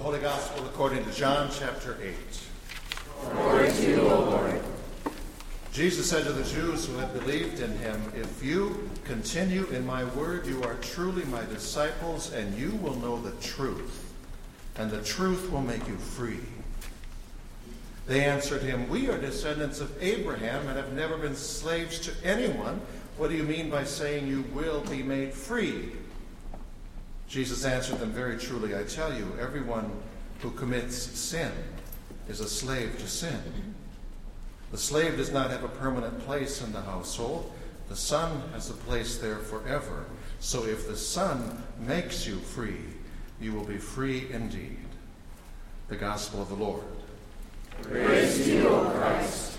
the Holy Gospel according to John chapter 8. Glory to you, O Lord. Jesus said to the Jews who had believed in him, If you continue in my word, you are truly my disciples, and you will know the truth, and the truth will make you free. They answered him, We are descendants of Abraham and have never been slaves to anyone. What do you mean by saying you will be made free? Jesus answered them, Very truly, I tell you, everyone who commits sin is a slave to sin. The slave does not have a permanent place in the household, the son has a place there forever. So if the Son makes you free, you will be free indeed. The Gospel of the Lord. Praise to you, O Christ.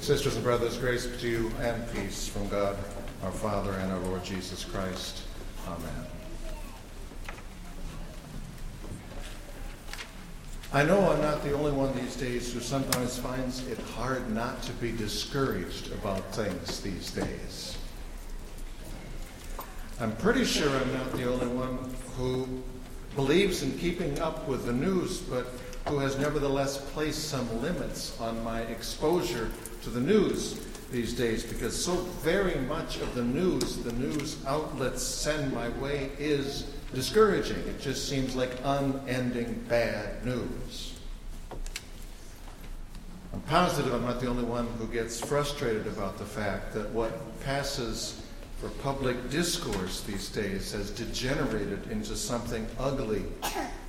Sisters and brothers, grace to you and peace from God our Father and our Lord Jesus Christ. Amen. I know I'm not the only one these days who sometimes finds it hard not to be discouraged about things these days. I'm pretty sure I'm not the only one who believes in keeping up with the news, but who has nevertheless placed some limits on my exposure to the news these days because so very much of the news the news outlets send my way is discouraging. It just seems like unending bad news. I'm positive I'm not the only one who gets frustrated about the fact that what passes for public discourse these days has degenerated into something ugly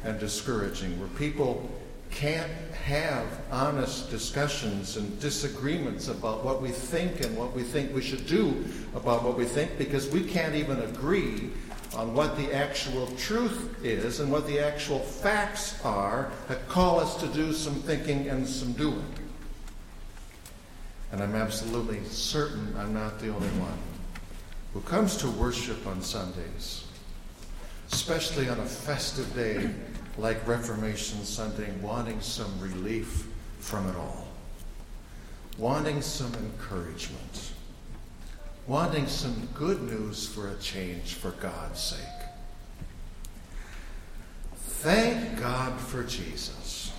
and discouraging, where people can't have honest discussions and disagreements about what we think and what we think we should do about what we think because we can't even agree on what the actual truth is and what the actual facts are that call us to do some thinking and some doing. And I'm absolutely certain I'm not the only one who comes to worship on Sundays, especially on a festive day like Reformation Sunday, wanting some relief from it all, wanting some encouragement, wanting some good news for a change for God's sake. Thank God for Jesus,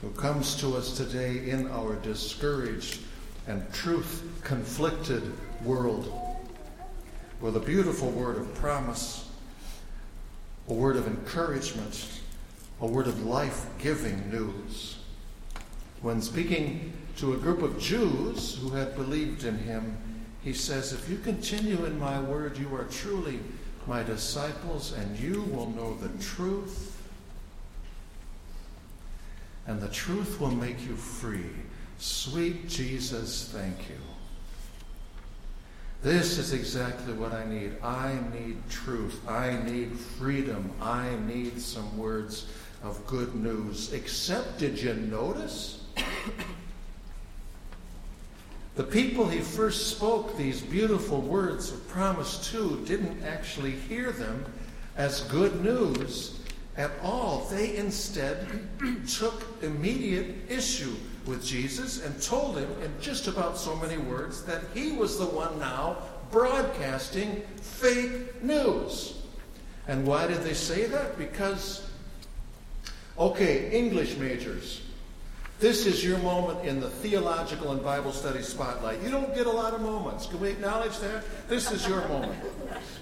who comes to us today in our discouraged and truth conflicted world with a beautiful word of promise a word of encouragement, a word of life giving news. When speaking to a group of Jews who had believed in him, he says, If you continue in my word, you are truly my disciples, and you will know the truth, and the truth will make you free. Sweet Jesus, thank you. This is exactly what I need. I need truth. I need freedom. I need some words of good news. Except, did you notice? the people he first spoke these beautiful words of promise to didn't actually hear them as good news at all. They instead took immediate issue with Jesus and told him in just about so many words that he was the one now broadcasting fake news. And why did they say that? Because, okay, English majors, this is your moment in the theological and Bible study spotlight. You don't get a lot of moments. Can we acknowledge that? This is your moment.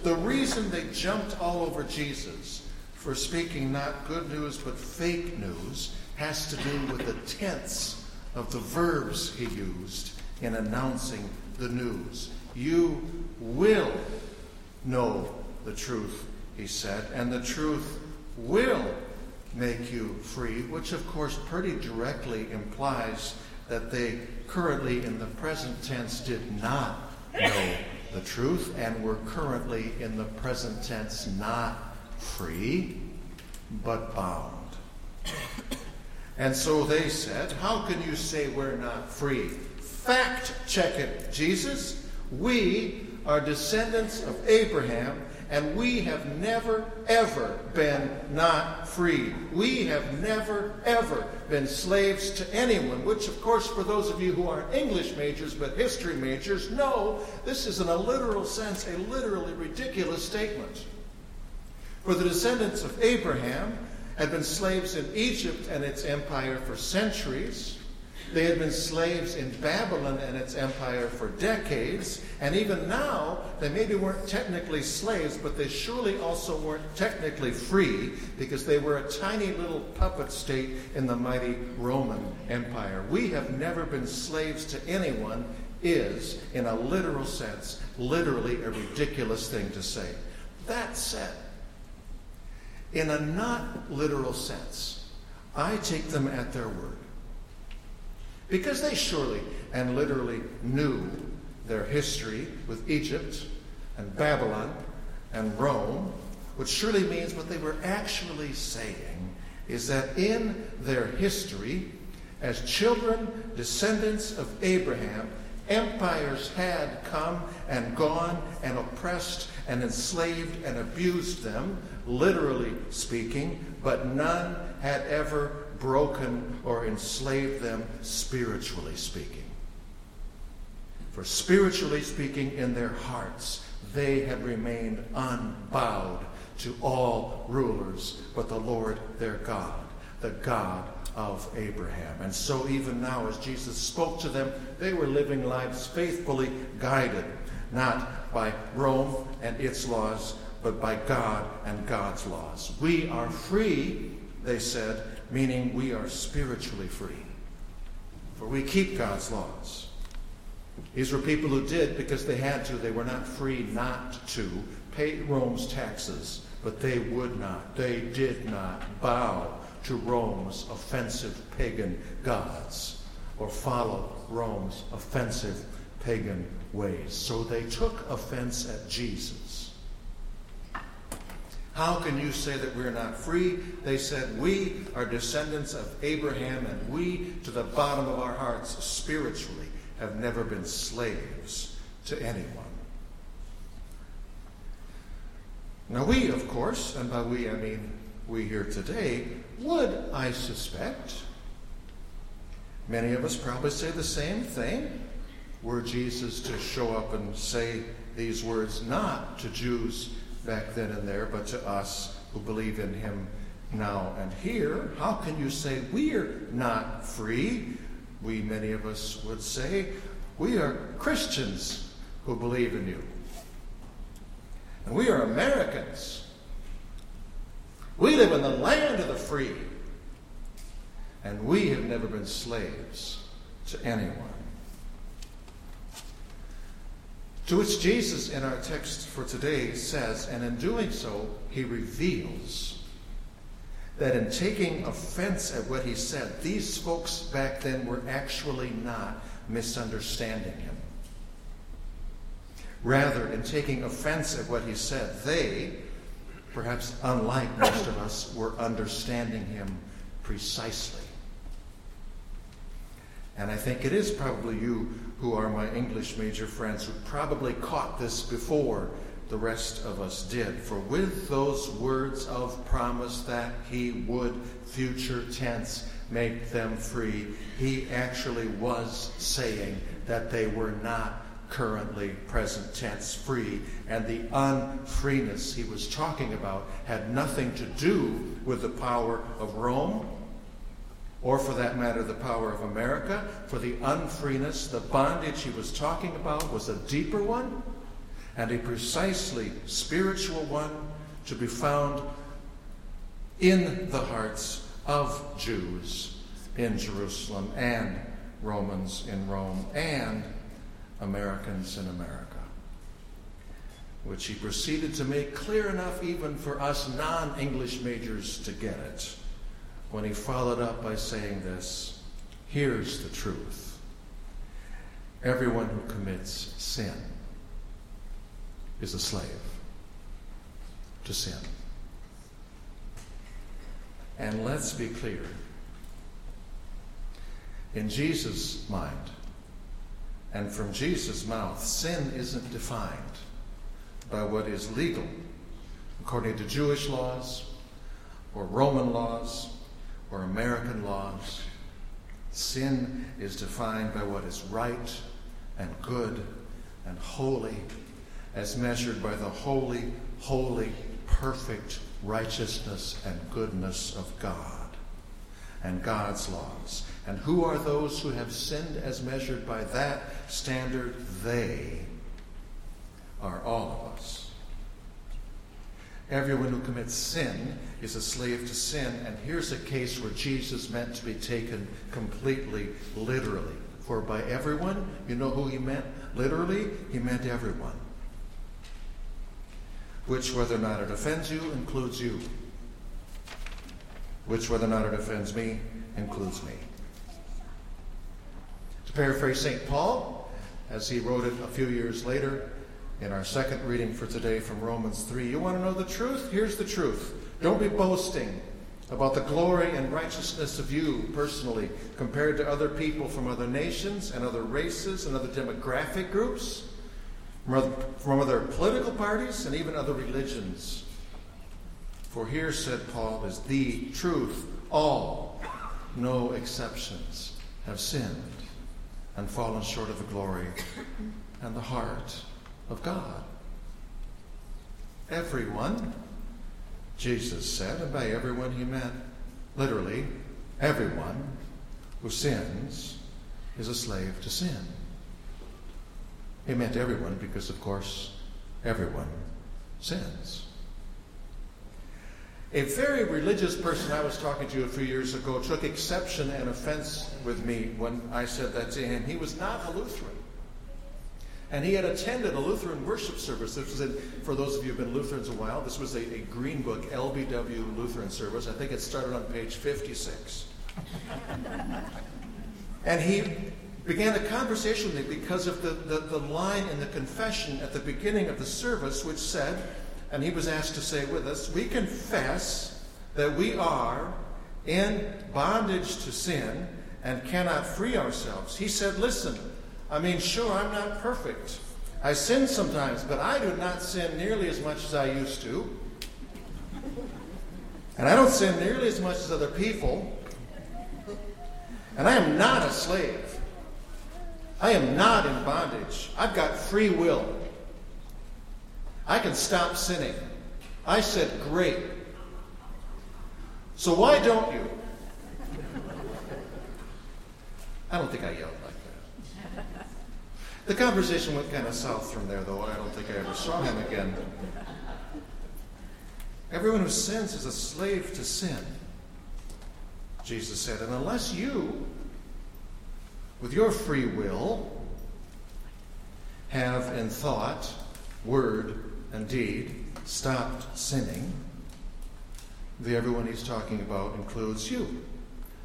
The reason they jumped all over Jesus for speaking not good news but fake news has to do with the tense of the verbs he used in announcing the news. You will know the truth, he said, and the truth will make you free, which of course pretty directly implies that they currently in the present tense did not know the truth and were currently in the present tense not free, but bound. And so they said, How can you say we're not free? Fact check it, Jesus. We are descendants of Abraham, and we have never, ever been not free. We have never, ever been slaves to anyone, which, of course, for those of you who aren't English majors but history majors, know this is, in a literal sense, a literally ridiculous statement. For the descendants of Abraham had been slaves in Egypt and its empire for centuries. They had been slaves in Babylon and its empire for decades. And even now, they maybe weren't technically slaves, but they surely also weren't technically free because they were a tiny little puppet state in the mighty Roman Empire. We have never been slaves to anyone, is, in a literal sense, literally a ridiculous thing to say. That said, in a not literal sense, I take them at their word. Because they surely and literally knew their history with Egypt and Babylon and Rome, which surely means what they were actually saying is that in their history, as children, descendants of Abraham, empires had come and gone and oppressed and enslaved and abused them, literally speaking, but none had ever broken or enslaved them spiritually speaking. For spiritually speaking, in their hearts, they had remained unbowed to all rulers but the Lord their God, the God of Abraham. And so, even now, as Jesus spoke to them, they were living lives faithfully guided, not by Rome and its laws, but by God and God's laws. We are free, they said, meaning we are spiritually free. For we keep God's laws. These were people who did because they had to. They were not free not to pay Rome's taxes, but they would not. They did not bow to Rome's offensive pagan gods or follow Rome's offensive pagan ways. So they took offense at Jesus how can you say that we're not free? They said, We are descendants of Abraham, and we, to the bottom of our hearts, spiritually, have never been slaves to anyone. Now, we, of course, and by we I mean we here today, would, I suspect, many of us probably say the same thing were Jesus to show up and say these words not to Jews back then and there, but to us who believe in him now and here. How can you say we're not free? We, many of us, would say, we are Christians who believe in you. And we are Americans. We live in the land of the free. And we have never been slaves to anyone. To which Jesus, in our text for today, says, and in doing so, he reveals that in taking offense at what he said, these folks back then were actually not misunderstanding him. Rather, in taking offense at what he said, they, perhaps unlike most of us, were understanding him precisely. And I think it is probably you who are my English major friends who probably caught this before the rest of us did. For with those words of promise that he would, future tense, make them free, he actually was saying that they were not currently present tense free. And the unfreeness he was talking about had nothing to do with the power of Rome or for that matter, the power of America, for the unfreeness, the bondage he was talking about was a deeper one and a precisely spiritual one to be found in the hearts of Jews in Jerusalem and Romans in Rome and Americans in America, which he proceeded to make clear enough even for us non English majors to get it when he followed up by saying this Here's the truth. Everyone who commits sin is a slave to sin. And let's be clear. In Jesus' mind, and from Jesus' mouth, sin isn't defined by what is legal according to Jewish laws or Roman laws or American laws. Sin is defined by what is right and good and holy, as measured by the holy, holy, perfect righteousness and goodness of God and God's laws. And who are those who have sinned as measured by that standard? They are all of us. Everyone who commits sin is a slave to sin. And here's a case where Jesus meant to be taken completely literally. For by everyone, you know who he meant? Literally, he meant everyone. Which, whether or not it offends you, includes you. Which, whether or not it offends me, includes me. To paraphrase St. Paul, as he wrote it a few years later, in our second reading for today from Romans 3. You want to know the truth? Here's the truth. Don't be boasting about the glory and righteousness of you personally compared to other people from other nations and other races and other demographic groups, from other, from other political parties and even other religions. For here, said Paul, is the truth. All, no exceptions, have sinned and fallen short of the glory and the heart of God. Everyone, Jesus said, and by everyone he meant literally everyone who sins is a slave to sin. He meant everyone because, of course, everyone sins. A very religious person I was talking to a few years ago took exception and offense with me when I said that to him. He was not a Lutheran. And he had attended a Lutheran worship service. This was, in, for those of you who've been Lutherans a while, this was a, a Green Book LBW Lutheran service. I think it started on page 56. and he began a conversation with me because of the, the, the line in the confession at the beginning of the service, which said, and he was asked to say with us, we confess that we are in bondage to sin and cannot free ourselves. He said, listen, I mean, sure, I'm not perfect. I sin sometimes, but I do not sin nearly as much as I used to. And I don't sin nearly as much as other people. And I am not a slave. I am not in bondage. I've got free will. I can stop sinning. I said, Great. So why don't you? I don't think I yelled. Like that. The conversation went kind of south from there, though. I don't think I ever saw him again. Everyone who sins is a slave to sin, Jesus said. And unless you, with your free will, have in thought, word, and deed stopped sinning, the everyone he's talking about includes you,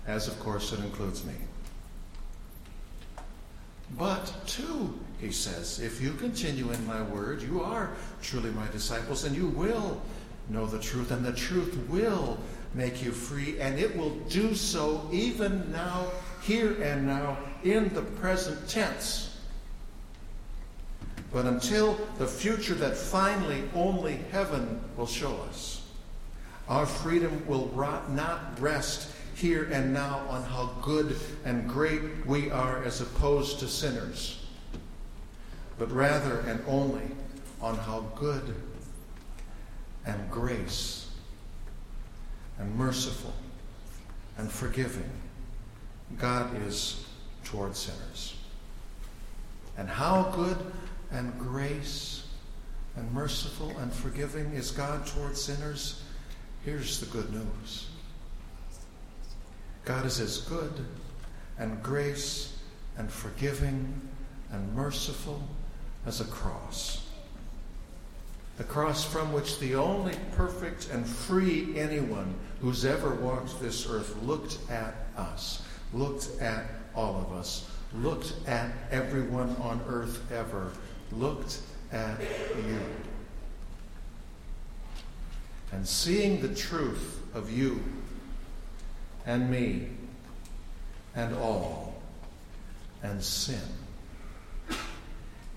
as of course it includes me. But two, he says, if you continue in my word, you are truly my disciples, and you will know the truth, and the truth will make you free, and it will do so even now, here and now, in the present tense. But until the future that finally only heaven will show us, our freedom will not rest here and now on how good and great we are as opposed to sinners, but rather and only on how good and grace and merciful and forgiving God is toward sinners. And how good and grace and merciful and forgiving is God toward sinners? Here's the good news. God is as good and grace and forgiving and merciful as a cross. The cross from which the only perfect and free anyone who's ever walked this earth looked at us, looked at all of us, looked at everyone on earth ever, looked at you. And seeing the truth of you and me and all and sin.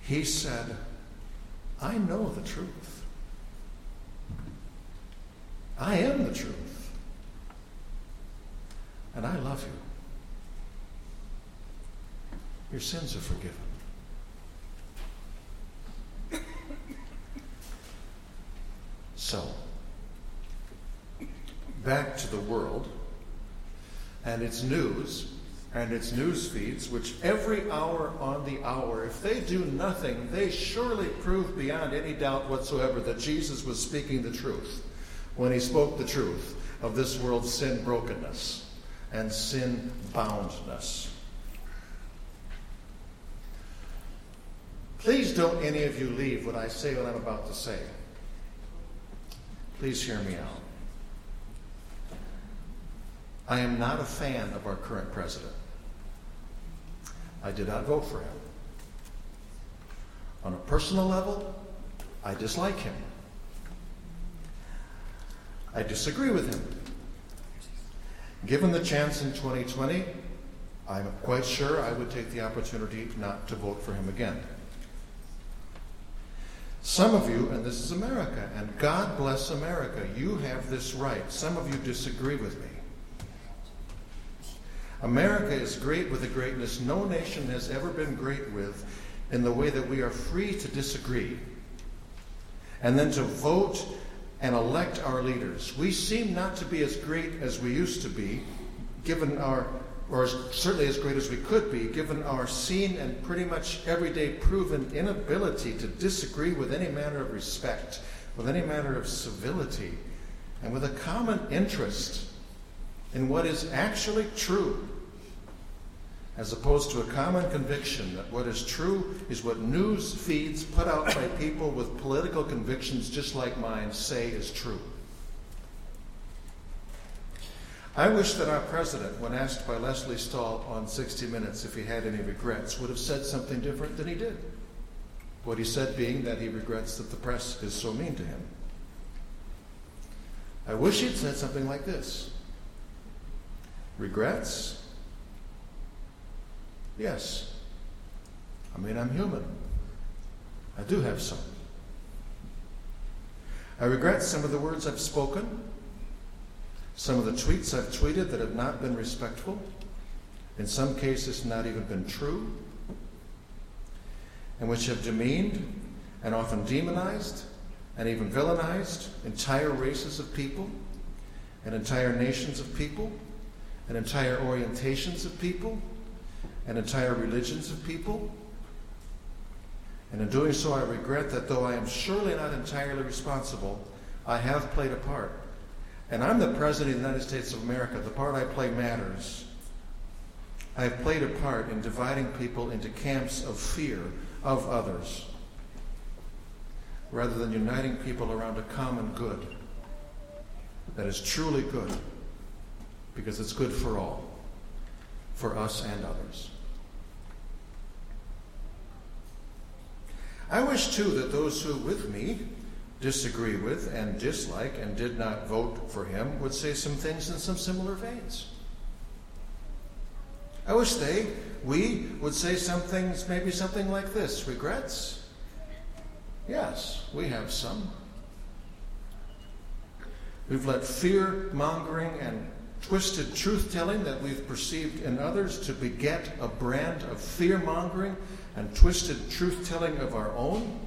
He said, I know the truth. I am the truth. And I love you. Your sins are forgiven. So, back to the world and its news and its news feeds, which every hour on the hour, if they do nothing, they surely prove beyond any doubt whatsoever that Jesus was speaking the truth when he spoke the truth of this world's sin brokenness and sin boundness. Please don't any of you leave when I say what I'm about to say. Please hear me out. I am not a fan of our current president. I did not vote for him. On a personal level, I dislike him. I disagree with him. Given the chance in 2020, I'm quite sure I would take the opportunity not to vote for him again. Some of you, and this is America, and God bless America, you have this right. Some of you disagree with me. America is great with a greatness no nation has ever been great with in the way that we are free to disagree and then to vote and elect our leaders. We seem not to be as great as we used to be, given our, or certainly as great as we could be, given our seen and pretty much everyday proven inability to disagree with any manner of respect, with any manner of civility, and with a common interest in what is actually true, as opposed to a common conviction that what is true is what news feeds put out by people with political convictions just like mine say is true. I wish that our president, when asked by Lesley Stahl on 60 Minutes if he had any regrets, would have said something different than he did. What he said being that he regrets that the press is so mean to him. I wish he'd said something like this Regrets? Yes. I mean, I'm human. I do have some. I regret some of the words I've spoken, some of the tweets I've tweeted that have not been respectful, in some cases, not even been true, and which have demeaned and often demonized and even villainized entire races of people and entire nations of people and entire orientations of people and entire religions of people. And in doing so, I regret that though I am surely not entirely responsible, I have played a part. And I'm the President of the United States of America. The part I play matters. I have played a part in dividing people into camps of fear of others rather than uniting people around a common good that is truly good because it's good for all, for us and others. I wish, too, that those who with me disagree with and dislike and did not vote for him would say some things in some similar veins. I wish they, we, would say some things, maybe something like this regrets? Yes, we have some. We've let fear mongering and twisted truth telling that we've perceived in others to beget a brand of fear mongering and twisted truth telling of our own.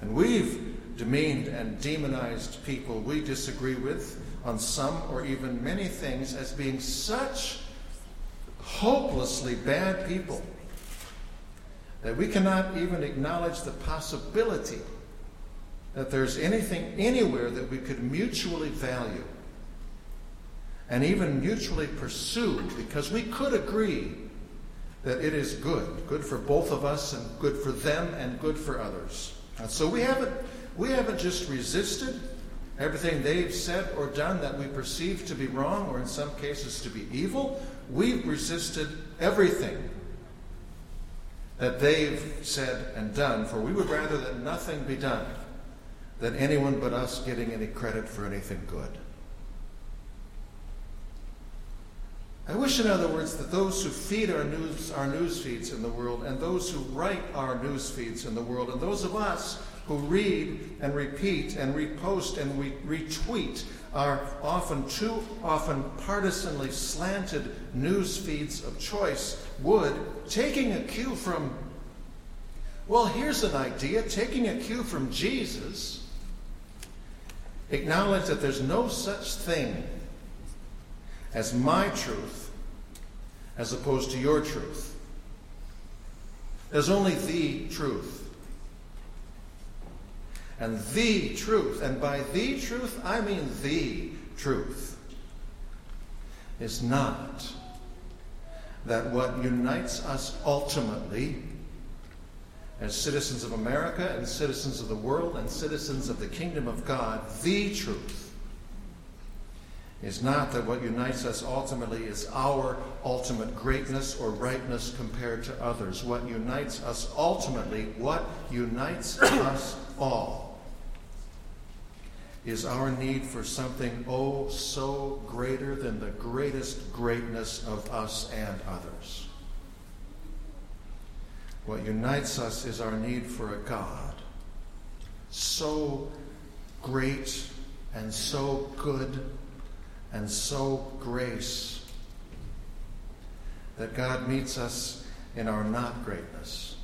And we've demeaned and demonized people we disagree with on some or even many things as being such hopelessly bad people that we cannot even acknowledge the possibility that there's anything anywhere that we could mutually value and even mutually pursue because we could agree that it is good, good for both of us and good for them and good for others. And so we haven't we haven't just resisted everything they've said or done that we perceive to be wrong or in some cases to be evil. We've resisted everything that they've said and done, for we would rather that nothing be done than anyone but us getting any credit for anything good. I wish, in other words, that those who feed our news, our news feeds in the world, and those who write our news feeds in the world, and those of us who read and repeat and repost and we retweet our often too often partisanly slanted news feeds of choice would, taking a cue from, well, here's an idea, taking a cue from Jesus, Acknowledge that there's no such thing as my truth as opposed to your truth. There's only the truth. And the truth, and by the truth, I mean the truth, is not that what unites us ultimately as citizens of America and citizens of the world and citizens of the kingdom of God, the truth is not that what unites us ultimately is our ultimate greatness or rightness compared to others. What unites us ultimately, what unites us all, is our need for something oh so greater than the greatest greatness of us and others. What unites us is our need for a God so great and so good and so grace that God meets us in our not greatness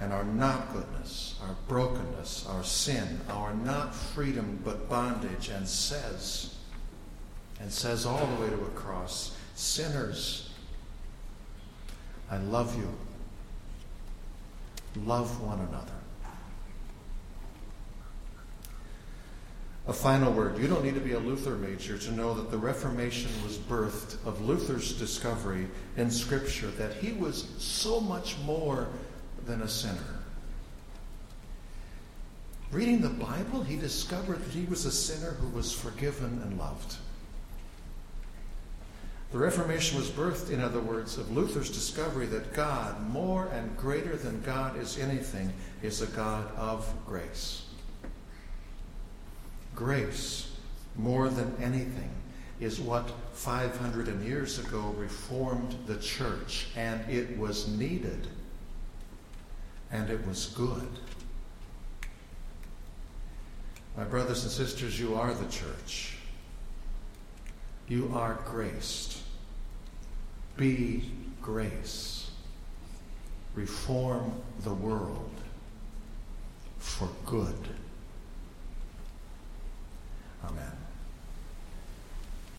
and our not goodness, our brokenness, our sin, our not freedom but bondage, and says, and says all the way to a cross, sinners, I love you. Love one another. A final word. You don't need to be a Luther major to know that the Reformation was birthed of Luther's discovery in Scripture that he was so much more than a sinner. Reading the Bible, he discovered that he was a sinner who was forgiven and loved. The Reformation was birthed, in other words, of Luther's discovery that God, more and greater than God is anything, is a God of grace. Grace, more than anything, is what 500 years ago reformed the church, and it was needed and it was good. My brothers and sisters, you are the church. You are graced. Be grace. Reform the world for good. Amen.